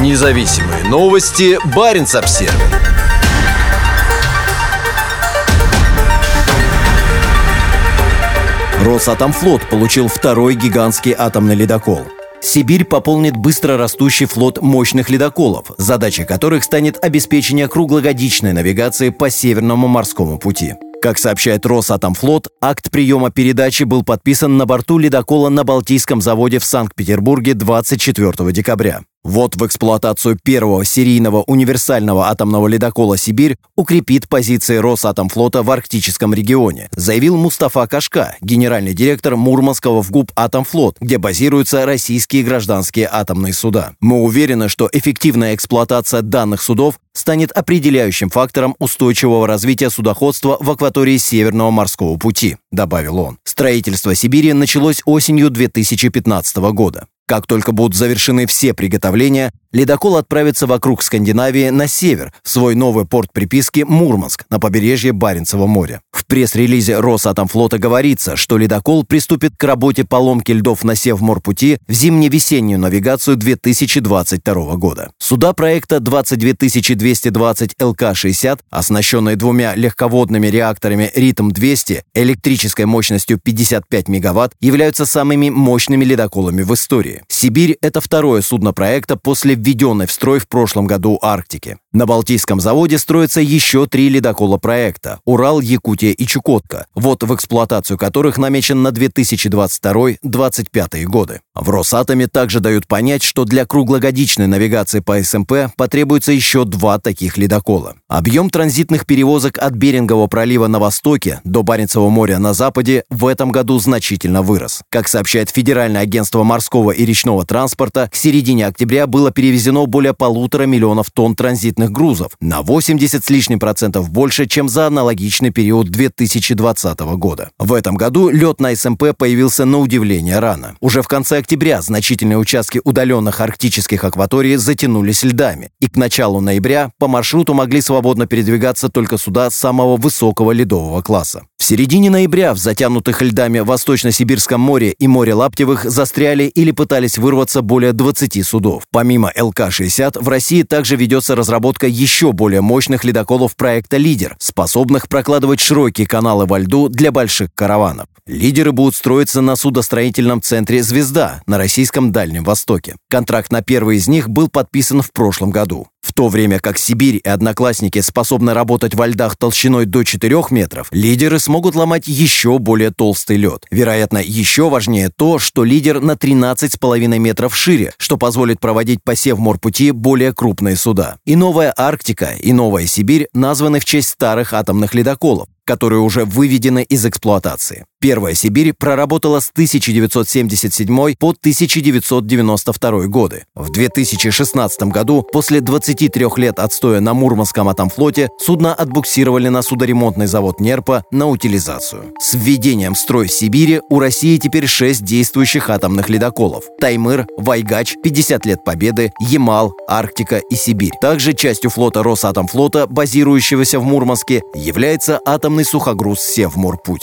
Независимые новости. Барин обсерва Росатомфлот получил второй гигантский атомный ледокол. Сибирь пополнит быстро растущий флот мощных ледоколов, задача которых станет обеспечение круглогодичной навигации по Северному морскому пути. Как сообщает Росатомфлот, акт приема передачи был подписан на борту ледокола на Балтийском заводе в Санкт-Петербурге 24 декабря. Вот в эксплуатацию первого серийного универсального атомного ледокола «Сибирь» укрепит позиции Росатомфлота в арктическом регионе, заявил Мустафа Кашка, генеральный директор Мурманского ВГУП «Атомфлот», где базируются российские гражданские атомные суда. Мы уверены, что эффективная эксплуатация данных судов станет определяющим фактором устойчивого развития судоходства в акватории Северного морского пути, добавил он. Строительство Сибири началось осенью 2015 года. Как только будут завершены все приготовления, ледокол отправится вокруг Скандинавии на север, в свой новый порт приписки Мурманск на побережье Баренцева моря. В пресс-релизе Росатомфлота говорится, что ледокол приступит к работе поломки льдов на Севморпути в зимне-весеннюю навигацию 2022 года. Суда проекта 22220 ЛК-60, оснащенные двумя легководными реакторами Ритм-200 электрической мощностью 55 мегаватт, являются самыми мощными ледоколами в истории. «Сибирь» — это второе судно проекта после введенной в строй в прошлом году Арктики. На Балтийском заводе строятся еще три ледокола проекта – Урал, Якутия и Чукотка, вот в эксплуатацию которых намечен на 2022-2025 годы. В Росатоме также дают понять, что для круглогодичной навигации по СМП потребуется еще два таких ледокола. Объем транзитных перевозок от Берингового пролива на востоке до Баренцева моря на западе в этом году значительно вырос. Как сообщает Федеральное агентство морского и речного транспорта, к середине октября было перевезено более полутора миллионов тонн транзитных грузов, на 80 с лишним процентов больше, чем за аналогичный период 2020 года. В этом году лед на СМП появился на удивление рано. Уже в конце октября значительные участки удаленных арктических акваторий затянулись льдами, и к началу ноября по маршруту могли свободно передвигаться только суда самого высокого ледового класса. Середине ноября в затянутых льдами Восточно-Сибирском море и море Лаптевых застряли или пытались вырваться более 20 судов. Помимо ЛК-60, в России также ведется разработка еще более мощных ледоколов проекта «Лидер», способных прокладывать широкие каналы во льду для больших караванов. Лидеры будут строиться на судостроительном центре «Звезда» на российском Дальнем Востоке. Контракт на первый из них был подписан в прошлом году. В то время как Сибирь и Одноклассники способны работать во льдах толщиной до 4 метров, лидеры смогут ломать еще более толстый лед. Вероятно, еще важнее то, что лидер на 13,5 метров шире, что позволит проводить по Севморпути более крупные суда. И Новая Арктика, и Новая Сибирь названы в честь старых атомных ледоколов, которые уже выведены из эксплуатации. Первая Сибирь проработала с 1977 по 1992 годы. В 2016 году, после 23 лет отстоя на Мурманском атомфлоте, судно отбуксировали на судоремонтный завод «Нерпа» на утилизацию. С введением в строй Сибири у России теперь 6 действующих атомных ледоколов – Таймыр, Вайгач, 50 лет Победы, Ямал, Арктика и Сибирь. Также частью флота Росатомфлота, базирующегося в Мурманске, является атомный сухогруз «Севморпуть».